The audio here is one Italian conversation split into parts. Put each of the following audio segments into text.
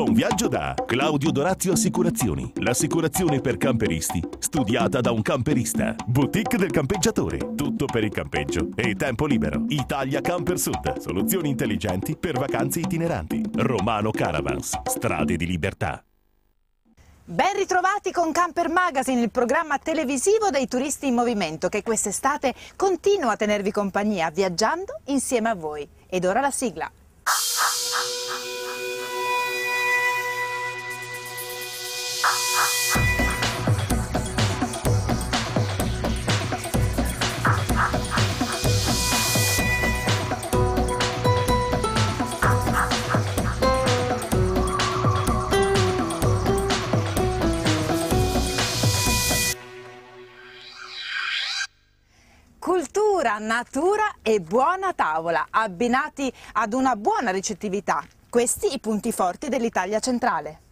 Buon viaggio da Claudio Dorazio Assicurazioni. L'assicurazione per camperisti, studiata da un camperista. Boutique del campeggiatore. Tutto per il campeggio e tempo libero. Italia Camper Sud. Soluzioni intelligenti per vacanze itineranti. Romano Caravans. Strade di libertà. Ben ritrovati con Camper Magazine, il programma televisivo dei turisti in movimento che quest'estate continua a tenervi compagnia viaggiando insieme a voi. Ed ora la sigla. Cultura, natura e buona tavola, abbinati ad una buona ricettività. Questi i punti forti dell'Italia centrale.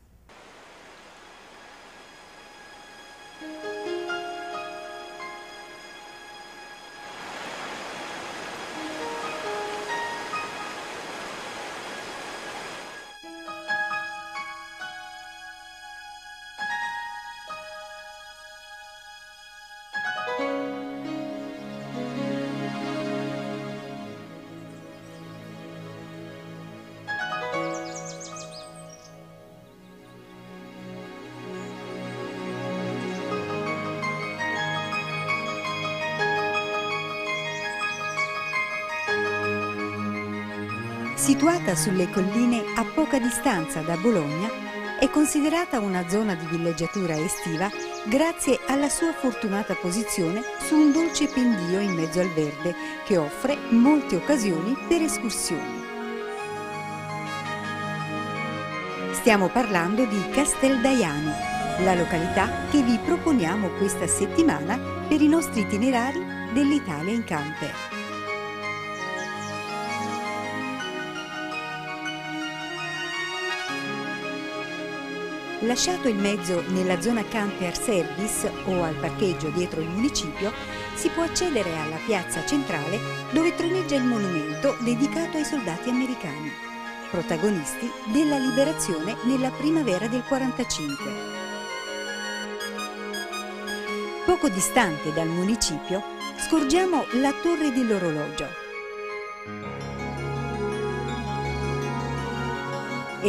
Situata sulle colline a poca distanza da Bologna, è considerata una zona di villeggiatura estiva grazie alla sua fortunata posizione su un dolce pendio in mezzo al verde che offre molte occasioni per escursioni. Stiamo parlando di Casteldaiano, la località che vi proponiamo questa settimana per i nostri itinerari dell'Italia in camper. Lasciato il mezzo nella zona camper service o al parcheggio dietro il municipio, si può accedere alla piazza centrale dove troneggia il monumento dedicato ai soldati americani, protagonisti della liberazione nella primavera del 45. Poco distante dal municipio scorgiamo la torre dell'orologio,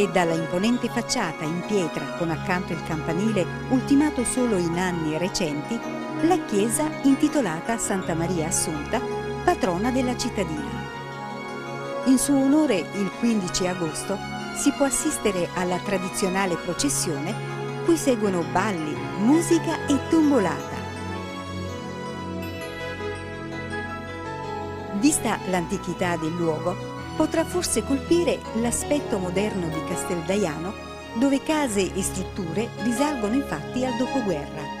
e dalla imponente facciata in pietra con accanto il campanile ultimato solo in anni recenti, la chiesa intitolata Santa Maria Assunta, patrona della cittadina. In suo onore il 15 agosto si può assistere alla tradizionale processione cui seguono balli, musica e tombolata. Vista l'antichità del luogo, potrà forse colpire l'aspetto moderno di Casteldaiano, dove case e strutture risalgono infatti al dopoguerra.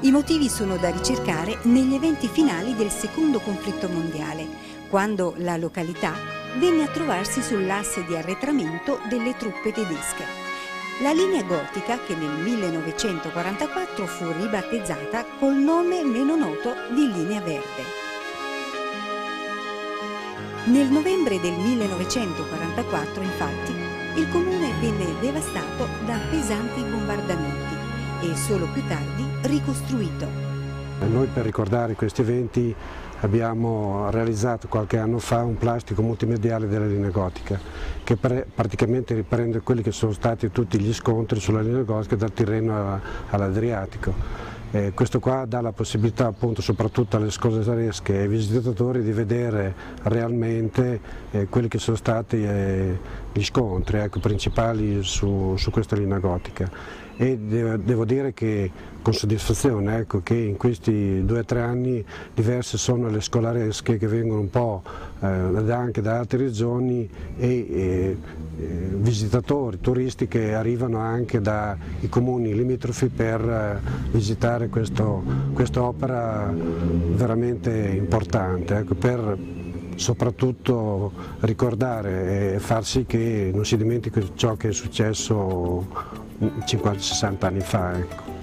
I motivi sono da ricercare negli eventi finali del secondo conflitto mondiale, quando la località venne a trovarsi sull'asse di arretramento delle truppe tedesche. La linea gotica, che nel 1944 fu ribattezzata col nome meno noto di linea verde. Nel novembre del 1944, infatti, il comune venne devastato da pesanti bombardamenti e solo più tardi ricostruito. Noi per ricordare questi eventi abbiamo realizzato qualche anno fa un plastico multimediale della linea gotica che praticamente riprende quelli che sono stati tutti gli scontri sulla linea gotica dal Tirreno all'Adriatico. Eh, questo qua dà la possibilità appunto soprattutto alle scolasesche e ai visitatori di vedere realmente eh, quelli che sono stati eh, gli scontri ecco, principali su, su questa linea gotica e devo dire che con soddisfazione ecco, che in questi due o tre anni diverse sono le scolaresche che vengono un po' eh, anche da altre regioni e eh, visitatori, turisti che arrivano anche dai comuni limitrofi per eh, visitare quest'opera veramente importante ecco, per soprattutto ricordare e far sì che non si dimentichi ciò che è successo 50-60 anni fa. Ecco.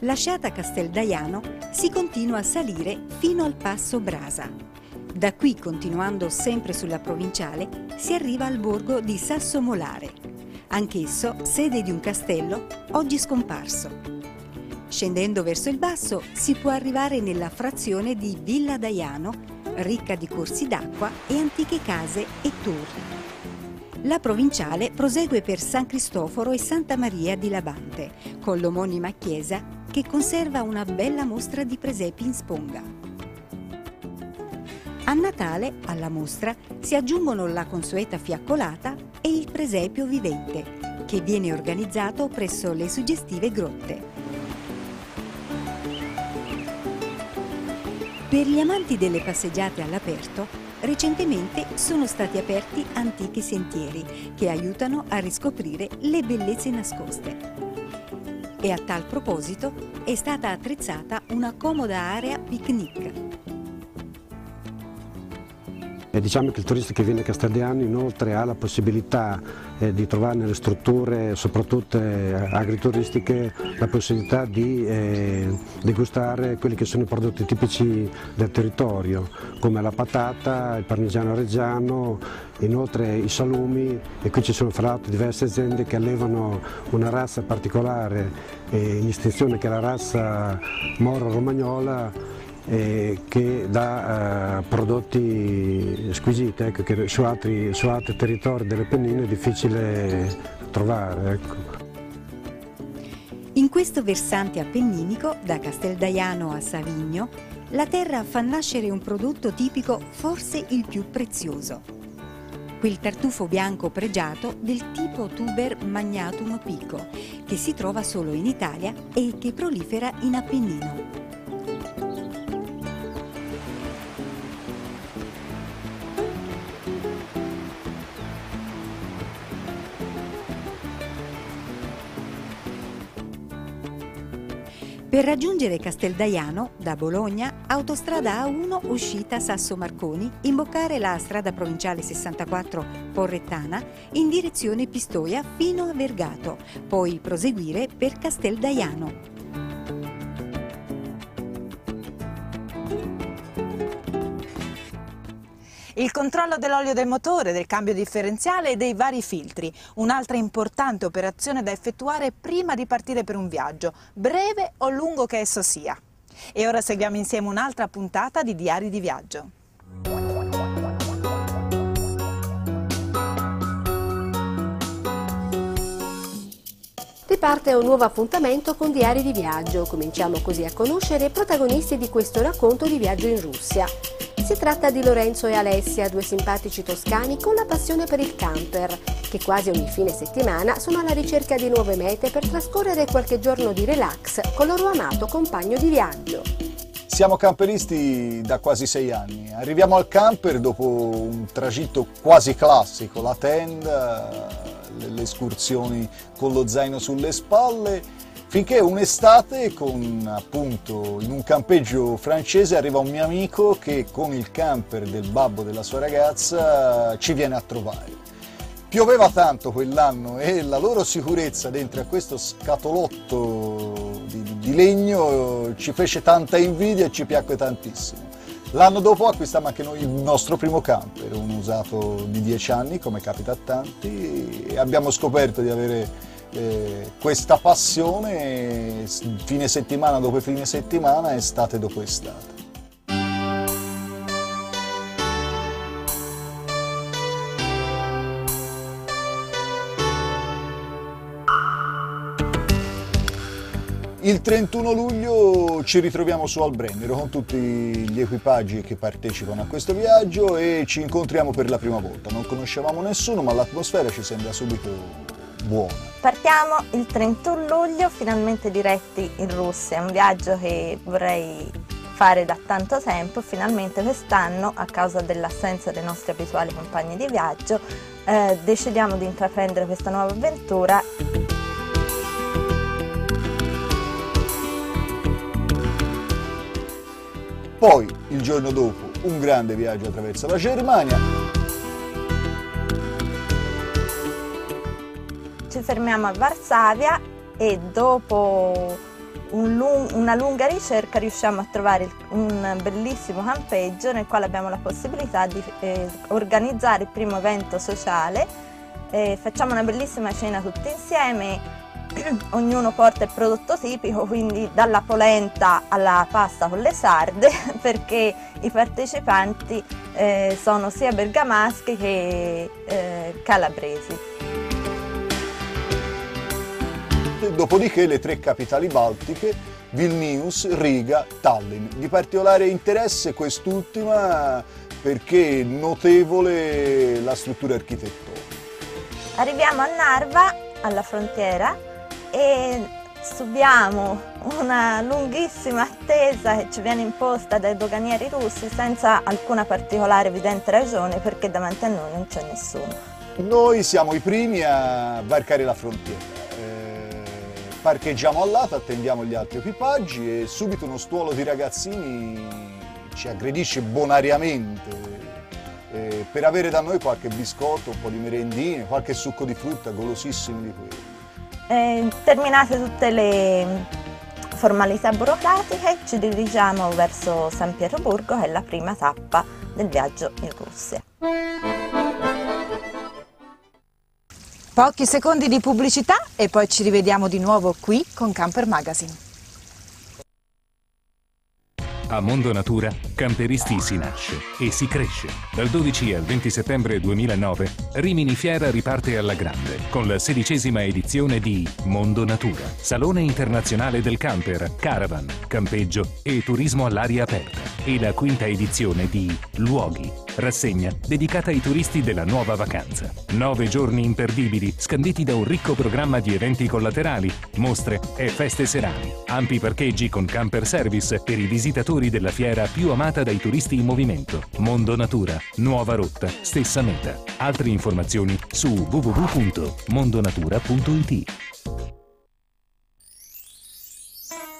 Lasciata Casteldaiano, si continua a salire fino al passo Brasa. Da qui, continuando sempre sulla provinciale, si arriva al borgo di Sasso Molare, anch'esso sede di un castello oggi scomparso. Scendendo verso il basso si può arrivare nella frazione di Villa Daiano, ricca di corsi d'acqua e antiche case e torri. La provinciale prosegue per San Cristoforo e Santa Maria di Labante, con l'omonima chiesa che conserva una bella mostra di presepi in sponga. A Natale, alla mostra, si aggiungono la consueta fiaccolata e il presepio vivente, che viene organizzato presso le suggestive grotte. Per gli amanti delle passeggiate all'aperto, Recentemente sono stati aperti antichi sentieri che aiutano a riscoprire le bellezze nascoste. E a tal proposito è stata attrezzata una comoda area picnic e diciamo che il turista che viene a Casteldiano inoltre ha la possibilità eh, di trovare nelle strutture, soprattutto eh, agrituristiche, la possibilità di eh, degustare quelli che sono i prodotti tipici del territorio, come la patata, il parmigiano reggiano, inoltre i salumi. E qui ci sono fra l'altro diverse aziende che allevano una razza particolare in istinzione che è la razza moro romagnola eh, che dà eh, prodotti squisiti ecco, che su altri, su altri, territori delle Pennine è difficile trovare. Ecco. In questo versante appenninico, da Casteldaiano a Savigno, la terra fa nascere un prodotto tipico forse il più prezioso. Quel tartufo bianco pregiato del tipo tuber magnatum pico, che si trova solo in Italia e che prolifera in Appennino. Per raggiungere Casteldaiano, da Bologna, autostrada A1 uscita Sasso Marconi, imboccare la strada provinciale 64 Porrettana in direzione Pistoia fino a Vergato, poi proseguire per Casteldaiano. Il controllo dell'olio del motore, del cambio differenziale e dei vari filtri, un'altra importante operazione da effettuare prima di partire per un viaggio, breve o lungo che esso sia. E ora seguiamo insieme un'altra puntata di Diari di Viaggio. Riparte un nuovo appuntamento con Diari di Viaggio. Cominciamo così a conoscere i protagonisti di questo racconto di viaggio in Russia. Si tratta di Lorenzo e Alessia, due simpatici toscani con la passione per il camper, che quasi ogni fine settimana sono alla ricerca di nuove mete per trascorrere qualche giorno di relax con il loro amato compagno di viaggio. Siamo camperisti da quasi sei anni. Arriviamo al camper dopo un tragitto quasi classico, la tenda, le escursioni con lo zaino sulle spalle Finché un'estate con appunto in un campeggio francese arriva un mio amico che con il camper del babbo della sua ragazza ci viene a trovare. Pioveva tanto quell'anno e la loro sicurezza dentro a questo scatolotto di, di legno ci fece tanta invidia e ci piacque tantissimo. L'anno dopo acquistammo anche noi il nostro primo camper, un usato di 10 anni come capita a tanti e abbiamo scoperto di avere eh, questa passione fine settimana dopo fine settimana, estate dopo estate. Il 31 luglio ci ritroviamo su Albrennero con tutti gli equipaggi che partecipano a questo viaggio e ci incontriamo per la prima volta. Non conoscevamo nessuno ma l'atmosfera ci sembra subito buona. Partiamo il 31 luglio, finalmente diretti in Russia, è un viaggio che vorrei fare da tanto tempo, finalmente quest'anno a causa dell'assenza dei nostri abituali compagni di viaggio eh, decidiamo di intraprendere questa nuova avventura. Poi il giorno dopo un grande viaggio attraverso la Germania ci fermiamo a Varsavia e dopo un lung una lunga ricerca riusciamo a trovare un bellissimo campeggio nel quale abbiamo la possibilità di eh, organizzare il primo evento sociale, eh, facciamo una bellissima cena tutti insieme, ognuno porta il prodotto tipico, quindi dalla polenta alla pasta con le sarde, perché i partecipanti eh, sono sia bergamaschi che eh, calabresi. Dopodiché le tre capitali baltiche, Vilnius, Riga, Tallinn. Di particolare interesse quest'ultima perché notevole la struttura architettonica. Arriviamo a Narva, alla frontiera, e subiamo una lunghissima attesa che ci viene imposta dai doganieri russi senza alcuna particolare evidente ragione perché davanti a noi non c'è nessuno. Noi siamo i primi a varcare la frontiera. Parcheggiamo al lato, attendiamo gli altri equipaggi e subito uno stuolo di ragazzini ci aggredisce bonariamente eh, per avere da noi qualche biscotto, un po' di merendine, qualche succo di frutta, golosissimi di quelli. Eh, terminate tutte le formalità burocratiche ci dirigiamo verso San Pietroburgo che è la prima tappa del viaggio in Russia. Pochi secondi di pubblicità e poi ci rivediamo di nuovo qui con Camper Magazine. A Mondo Natura, Camperisti si nasce e si cresce. Dal 12 al 20 settembre 2009, Rimini Fiera riparte alla grande con la sedicesima edizione di Mondo Natura, Salone internazionale del camper, caravan, campeggio e turismo all'aria aperta e la quinta edizione di Luoghi, rassegna dedicata ai turisti della nuova vacanza. Nove giorni imperdibili, scanditi da un ricco programma di eventi collaterali, mostre e feste serali. Ampi parcheggi con camper service per i visitatori della fiera più amata dai turisti in movimento. Mondo Natura, nuova rotta, stessa meta. Altre informazioni su www.mondonatura.it.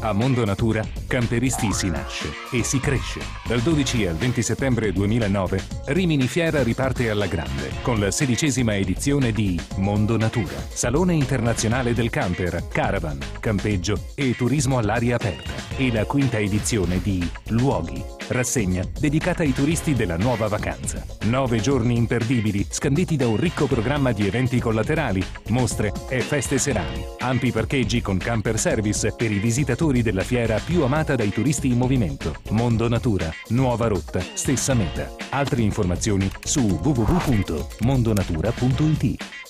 A Mondo Natura, Camperisti si nasce e si cresce. Dal 12 al 20 settembre 2009, Rimini Fiera riparte alla grande con la sedicesima edizione di Mondo Natura, Salone internazionale del camper, caravan, campeggio e turismo all'aria aperta e la quinta edizione di Luoghi, rassegna dedicata ai turisti della nuova vacanza. Nove giorni imperdibili, scanditi da un ricco programma di eventi collaterali, mostre e feste serali. Ampi parcheggi con camper service per i visitatori della fiera più amata dai turisti in movimento. Mondo Natura, nuova rotta, stessa meta. Altre informazioni su www.mondonatura.it.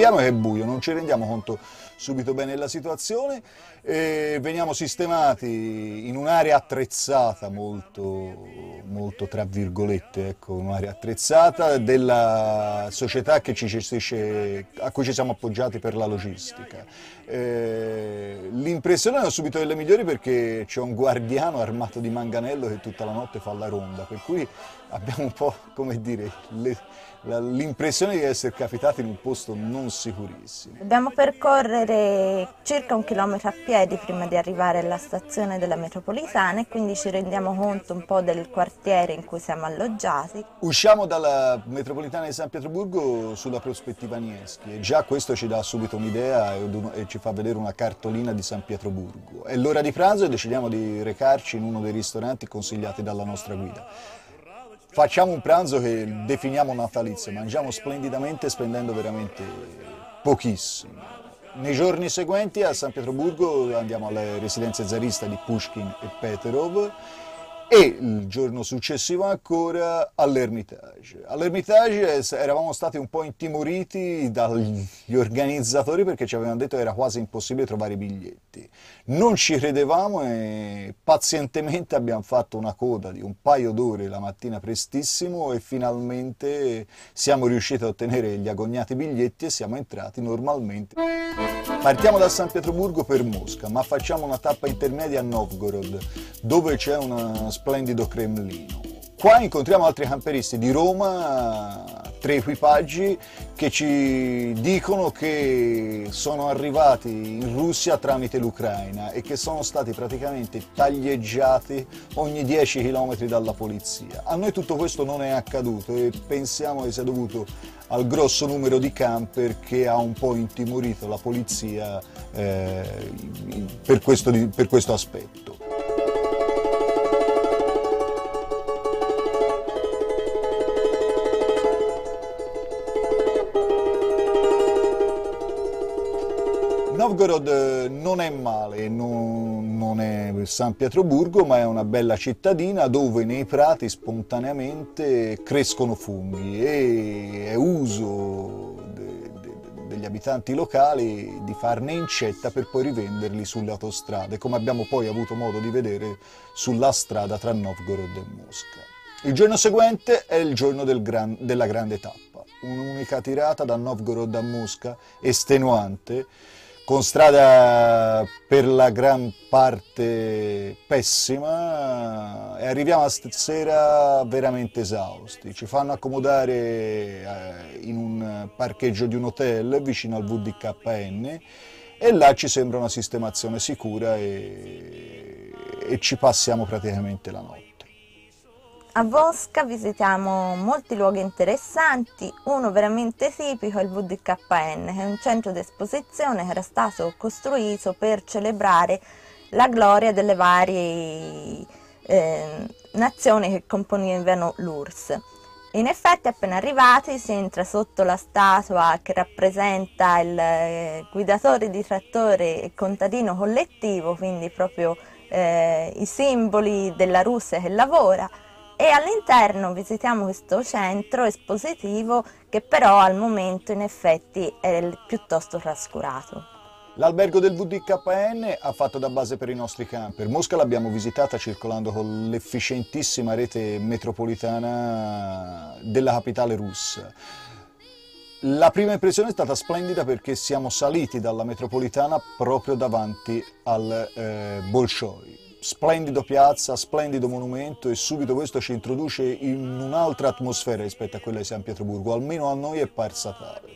Sappiamo che è buio, non ci rendiamo conto subito bene della situazione, e veniamo sistemati in un'area attrezzata, molto, molto tra virgolette, ecco, un'area attrezzata della società ci gestisce, a cui ci siamo appoggiati per la logistica. Eh, l'impressione è subito delle migliori perché c'è un guardiano armato di manganello che tutta la notte fa la ronda, per cui abbiamo un po', come dire, le, l'impressione di essere capitati in un posto non sicurissimo. Dobbiamo percorrere circa un chilometro a piedi prima di arrivare alla stazione della metropolitana e quindi ci rendiamo conto un po' del quartiere in cui siamo alloggiati. Usciamo dalla metropolitana di San Pietroburgo sulla prospettiva Nieschi e già questo ci dà subito un'idea e ci fa vedere una cartolina di San Pietroburgo. È l'ora di pranzo e decidiamo di recarci in uno dei ristoranti consigliati dalla nostra guida. Facciamo un pranzo che definiamo natalizio, mangiamo splendidamente spendendo veramente pochissimo. Nei giorni seguenti a San Pietroburgo andiamo alle residenze zarista di Pushkin e Peterov e il giorno successivo ancora all'Ermitage. All'Ermitage eravamo stati un po' intimoriti dagli organizzatori perché ci avevano detto che era quasi impossibile trovare i biglietti. Non ci credevamo e pazientemente abbiamo fatto una coda di un paio d'ore la mattina prestissimo e finalmente siamo riusciti a ottenere gli agognati biglietti e siamo entrati normalmente. Partiamo da San Pietroburgo per Mosca, ma facciamo una tappa intermedia a Novgorod, dove c'è una splendido Cremlino. Qua incontriamo altri camperisti di Roma, tre equipaggi che ci dicono che sono arrivati in Russia tramite l'Ucraina e che sono stati praticamente taglieggiati ogni 10 km dalla polizia. A noi tutto questo non è accaduto e pensiamo che sia dovuto al grosso numero di camper che ha un po' intimorito la polizia eh, per, questo, per questo aspetto. Novgorod eh, non è male, non, non, è San Pietroburgo, ma è una bella cittadina dove nei prati spontaneamente crescono funghi e è uso de, de, degli abitanti locali di farne incetta per poi rivenderli sulle autostrade, come abbiamo poi avuto modo di vedere sulla strada tra Novgorod e Mosca. Il giorno seguente è il giorno del gran, della grande tappa, un'unica tirata da Novgorod a Mosca, estenuante, con strada per la gran parte pessima e arriviamo a stasera veramente esausti. Ci fanno accomodare eh, in un parcheggio di un hotel vicino al VDKN e là ci sembra una sistemazione sicura e, e ci passiamo praticamente la notte. A Mosca visitiamo molti luoghi interessanti, uno veramente tipico è il VDKN, che è un centro di esposizione che era stato costruito per celebrare la gloria delle varie eh, nazioni che componevano l'URSS. In effetti appena arrivati si entra sotto la statua che rappresenta il eh, guidatore di trattore e contadino collettivo, quindi proprio eh, i simboli della Russia che lavora, e all'interno visitiamo questo centro espositivo che però al momento in effetti è piuttosto trascurato. L'albergo del VDKN ha fatto da base per i nostri camper. Mosca l'abbiamo visitata circolando con l'efficientissima rete metropolitana della capitale russa. La prima impressione è stata splendida perché siamo saliti dalla metropolitana proprio davanti al eh, Bolshoi. Splendido piazza, splendido monumento e subito questo ci introduce in un'altra atmosfera rispetto a quella di San Pietroburgo, almeno a noi è parsa tale.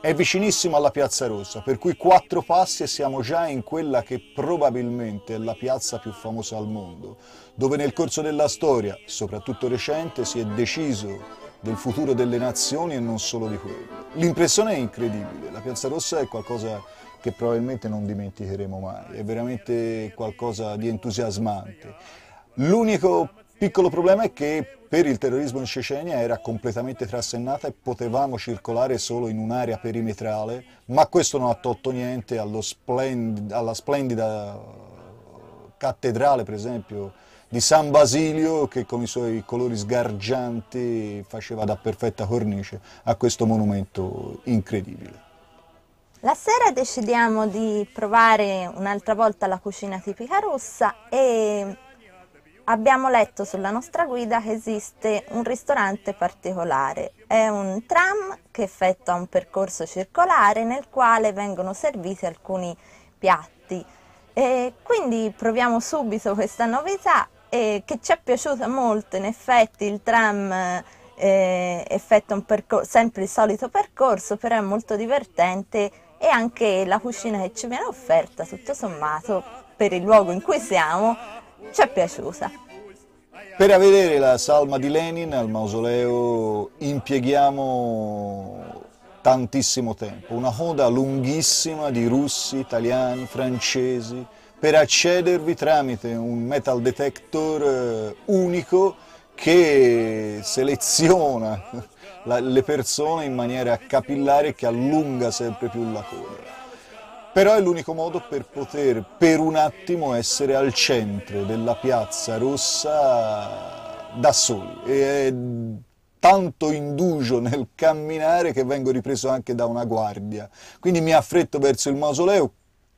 È vicinissimo alla Piazza Rossa, per cui quattro passi e siamo già in quella che probabilmente è la piazza più famosa al mondo, dove nel corso della storia, soprattutto recente, si è deciso del futuro delle nazioni e non solo di quello. L'impressione è incredibile, la Piazza Rossa è qualcosa che probabilmente non dimenticheremo mai, è veramente qualcosa di entusiasmante. L'unico piccolo problema è che per il terrorismo in Cecenia era completamente trassennata e potevamo circolare solo in un'area perimetrale, ma questo non ha tolto niente splendid alla splendida cattedrale, per esempio, di San Basilio che con i suoi colori sgargianti faceva da perfetta cornice a questo monumento incredibile. La sera decidiamo di provare un'altra volta la cucina tipica russa e abbiamo letto sulla nostra guida che esiste un ristorante particolare. È un tram che effettua un percorso circolare nel quale vengono serviti alcuni piatti. E quindi proviamo subito questa novità e che ci è piaciuta molto, in effetti il tram eh, effettua sempre il solito percorso, però è molto divertente e anche la cucina che ci viene offerta, tutto sommato, per il luogo in cui siamo, ci è piaciuta. Per vedere la salma di Lenin al mausoleo impieghiamo tantissimo tempo, una coda lunghissima di russi, italiani, francesi, per accedervi tramite un metal detector eh, unico che seleziona le persone in maniera capillare che allunga sempre più la coda. Però è l'unico modo per poter per un attimo essere al centro della piazza rossa da soli. E è tanto indugio nel camminare che vengo ripreso anche da una guardia. Quindi mi affretto verso il mausoleo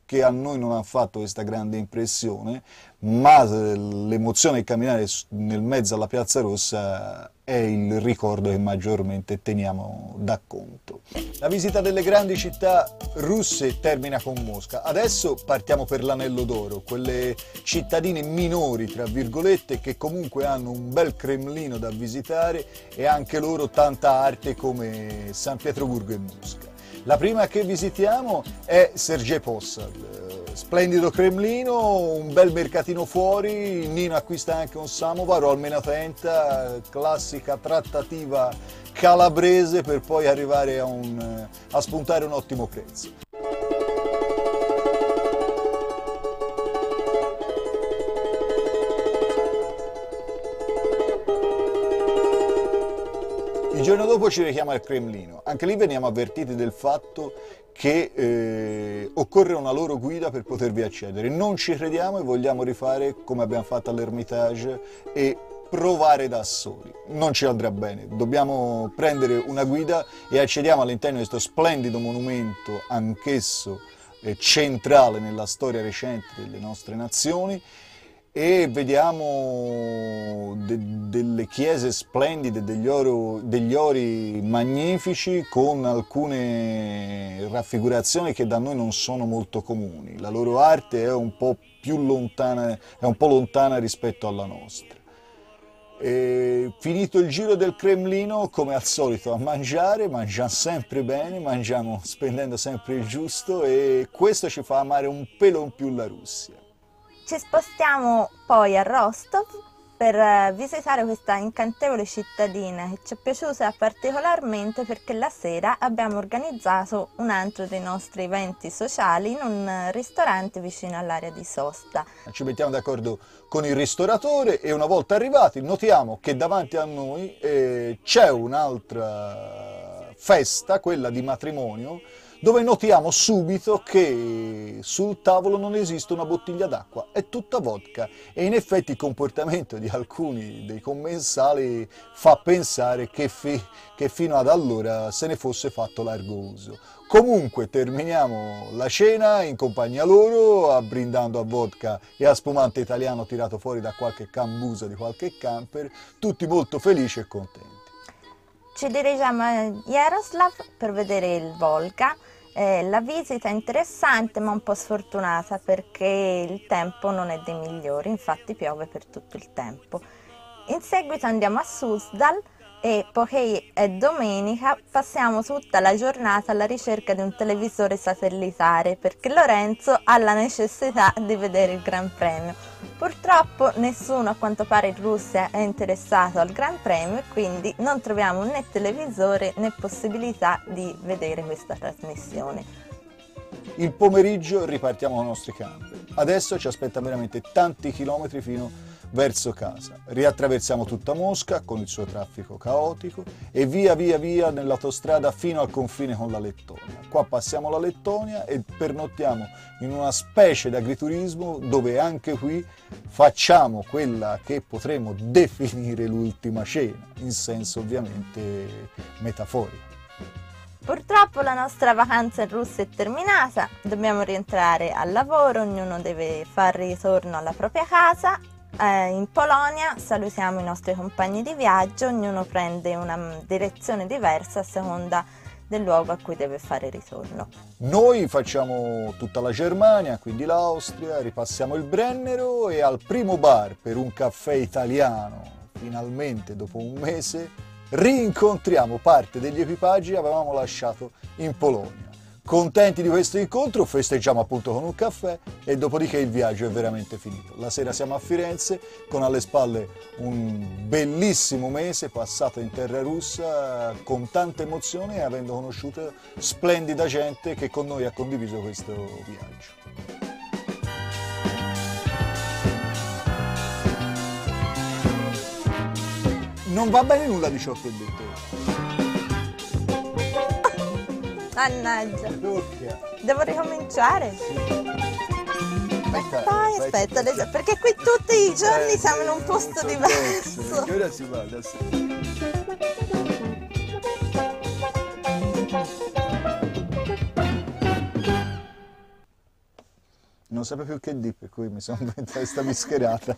che a noi non ha fatto questa grande impressione, ma l'emozione di camminare nel mezzo alla Piazza Rossa è il ricordo che maggiormente teniamo da conto. La visita delle grandi città russe termina con Mosca. Adesso partiamo per l'Anello d'Oro, quelle cittadine minori, tra virgolette, che comunque hanno un bel Cremlino da visitare e anche loro tanta arte come San Pietroburgo e Mosca. La prima che visitiamo è Sergei Possad, splendido Cremlino, un bel mercatino fuori, Nino acquista anche un samovar o almeno tenta, classica trattativa calabrese per poi arrivare a, un, a spuntare un ottimo prezzo. Giorno dopo ci richiama il Cremlino. Anche lì veniamo avvertiti del fatto che eh, occorre una loro guida per potervi accedere. Non ci crediamo e vogliamo rifare come abbiamo fatto all'Ermitage e provare da soli. Non ci andrà bene, dobbiamo prendere una guida e accediamo all'interno di questo splendido monumento, anch'esso eh, centrale nella storia recente delle nostre nazioni e vediamo de delle chiese splendide, degli, oro, degli, ori magnifici con alcune raffigurazioni che da noi non sono molto comuni. La loro arte è un po' più lontana, è un po' lontana rispetto alla nostra. E finito il giro del Cremlino, come al solito, a mangiare, mangiamo sempre bene, mangiamo spendendo sempre il giusto e questo ci fa amare un pelo in più la Russia. Ci spostiamo poi a Rostov per eh, visitare questa incantevole cittadina che ci è piaciuta particolarmente perché la sera abbiamo organizzato un altro dei nostri eventi sociali in un ristorante vicino all'area di sosta. Ci mettiamo d'accordo con il ristoratore e una volta arrivati notiamo che davanti a noi eh, c'è un'altra festa, quella di matrimonio, dove notiamo subito che sul tavolo non esiste una bottiglia d'acqua, è tutta vodka e in effetti il comportamento di alcuni dei commensali fa pensare che, fi che fino ad allora se ne fosse fatto largo uso. Comunque terminiamo la cena in compagnia loro, brindando a vodka e a spumante italiano tirato fuori da qualche cambusa di qualche camper, tutti molto felici e contenti. Ci dirigiamo a Yaroslav per vedere il Volga. Eh, la visita è interessante ma un po' sfortunata perché il tempo non è dei migliori, infatti piove per tutto il tempo. In seguito andiamo a Suzdal e poiché è domenica passiamo tutta la giornata alla ricerca di un televisore satellitare perché Lorenzo ha la necessità di vedere il Gran Premio. Purtroppo nessuno a quanto pare in Russia è interessato al Gran Premio e quindi non troviamo né televisore né possibilità di vedere questa trasmissione. Il pomeriggio ripartiamo con i nostri campi. Adesso ci aspetta veramente tanti chilometri fino a verso casa. Riattraversiamo tutta Mosca con il suo traffico caotico e via via via nell'autostrada fino al confine con la Lettonia. Qua passiamo la Lettonia e pernottiamo in una specie di agriturismo dove anche qui facciamo quella che potremmo definire l'ultima cena, in senso ovviamente metaforico. Purtroppo la nostra vacanza in Russia è terminata, dobbiamo rientrare al lavoro, ognuno deve far ritorno alla propria casa eh, in Polonia salutiamo i nostri compagni di viaggio, ognuno prende una direzione diversa a seconda del luogo a cui deve fare ritorno. Noi facciamo tutta la Germania, quindi l'Austria, ripassiamo il Brennero e al primo bar per un caffè italiano, finalmente dopo un mese, rincontriamo parte degli equipaggi che avevamo lasciato in Polonia. Contenti di questo incontro, festeggiamo appunto con un caffè e dopodiché il viaggio è veramente finito. La sera siamo a Firenze con alle spalle un bellissimo mese passato in terra russa con tante emozioni e avendo conosciuto splendida gente che con noi ha condiviso questo viaggio. Non va bene nulla di ciò che ho detto. Mannaggia. Devo ricominciare? Aspetta, Dai, aspetta, adesso- perché qui tutti i giorni Eh, siamo in un posto diverso. Che ora si va adesso? Non sapevo più che dire, per cui mi sono in testa mischerata.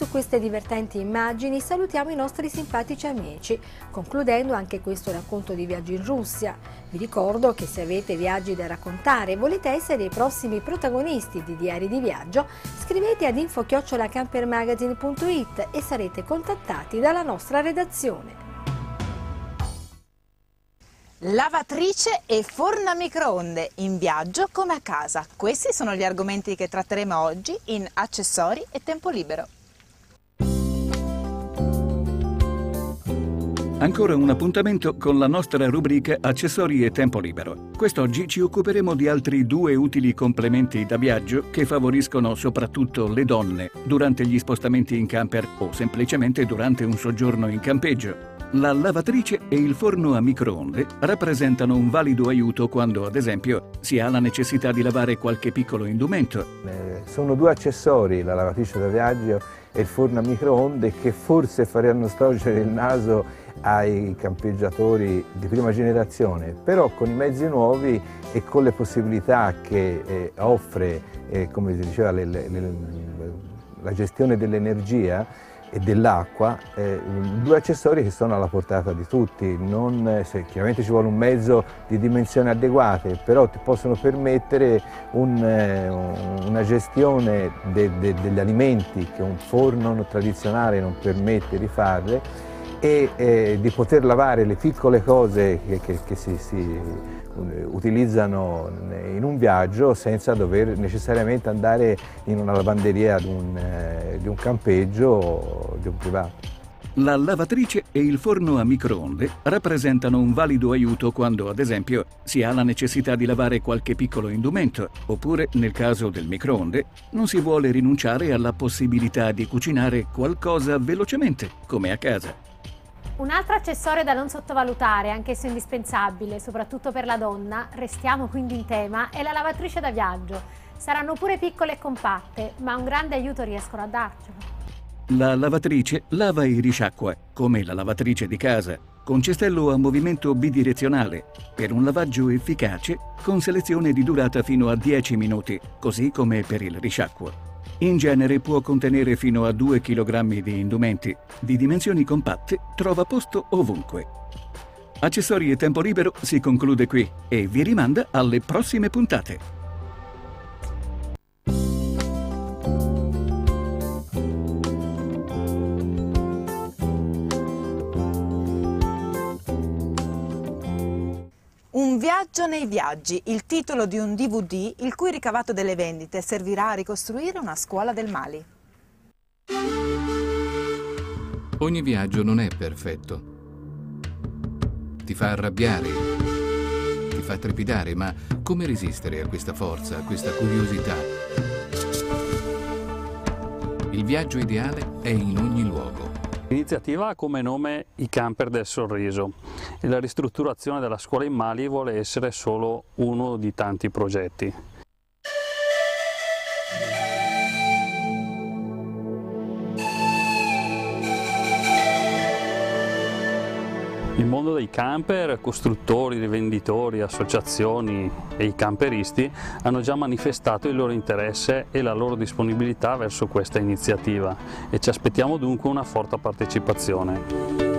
Su queste divertenti immagini salutiamo i nostri simpatici amici, concludendo anche questo racconto di viaggio in Russia. Vi ricordo che se avete viaggi da raccontare e volete essere i prossimi protagonisti di Diari di Viaggio, scrivete ad info-campermagazine.it e sarete contattati dalla nostra redazione. Lavatrice e forno a microonde in viaggio come a casa. Questi sono gli argomenti che tratteremo oggi in Accessori e Tempo Libero. Ancora un appuntamento con la nostra rubrica Accessori e Tempo Libero. Quest'oggi ci occuperemo di altri due utili complementi da viaggio che favoriscono soprattutto le donne durante gli spostamenti in camper o semplicemente durante un soggiorno in campeggio. La lavatrice e il forno a microonde rappresentano un valido aiuto quando, ad esempio, si ha la necessità di lavare qualche piccolo indumento. Eh, Sono due accessori, la lavatrice da viaggio e il forno a microonde, che forse faranno storcere il naso ai campeggiatori di prima generazione, però con i mezzi nuovi e con le possibilità che eh, offre, eh, come diceva, le- le- le- la gestione dell'energia e dell'acqua, eh, due accessori che sono alla portata di tutti, non, eh, se- chiaramente ci vuole un mezzo di dimensioni adeguate, però ti possono permettere un, eh, un- una gestione de- de- degli alimenti che un forno tradizionale non permette di fare e eh, di poter lavare le piccole cose che, che- che si, si, eh, utilizzano in un viaggio senza dover necessariamente andare in una lavanderia di un, eh, di un campeggio o di un privato. La lavatrice e il forno a microonde rappresentano un valido aiuto quando, ad esempio, si ha la necessità di lavare qualche piccolo indumento, oppure, nel caso del microonde, non si vuole rinunciare alla possibilità di cucinare qualcosa velocemente, come a casa. Un altro accessorio da non sottovalutare, anch'esso indispensabile, soprattutto per la donna, restiamo quindi in tema, è la lavatrice da viaggio. Saranno pure piccole e compatte, ma un grande aiuto riescono a darcelo. La lavatrice lava e risciacqua, come la lavatrice di casa, con cestello a movimento bidirezionale, per un lavaggio efficace con selezione di durata fino a 10 minuti, così come per il risciacquo. In genere può contenere fino a 2 kg di indumenti. Di dimensioni compatte trova posto ovunque. Accessori e tempo libero si conclude qui e vi rimanda alle prossime puntate. Un viaggio nei viaggi, il titolo di un DVD il cui ricavato delle vendite servirà a ricostruire una scuola del Mali. Ogni viaggio non è perfetto. Ti fa arrabbiare, ti fa trepidare, ma come resistere a questa forza, a questa curiosità? Il viaggio ideale è in ogni luogo. L'iniziativa ha come nome i camper del sorriso e la ristrutturazione della scuola in Mali vuole essere solo uno di tanti progetti. Il mondo dei camper, costruttori, rivenditori, associazioni e i camperisti hanno già manifestato il loro interesse e la loro disponibilità verso questa iniziativa e ci aspettiamo dunque una forte partecipazione.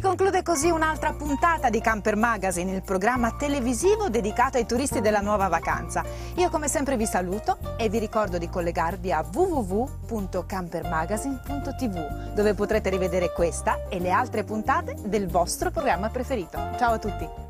Si conclude così un'altra puntata di Camper Magazine, il programma televisivo dedicato ai turisti della nuova vacanza. Io come sempre vi saluto e vi ricordo di collegarvi a www.campermagazine.tv dove potrete rivedere questa e le altre puntate del vostro programma preferito. Ciao a tutti!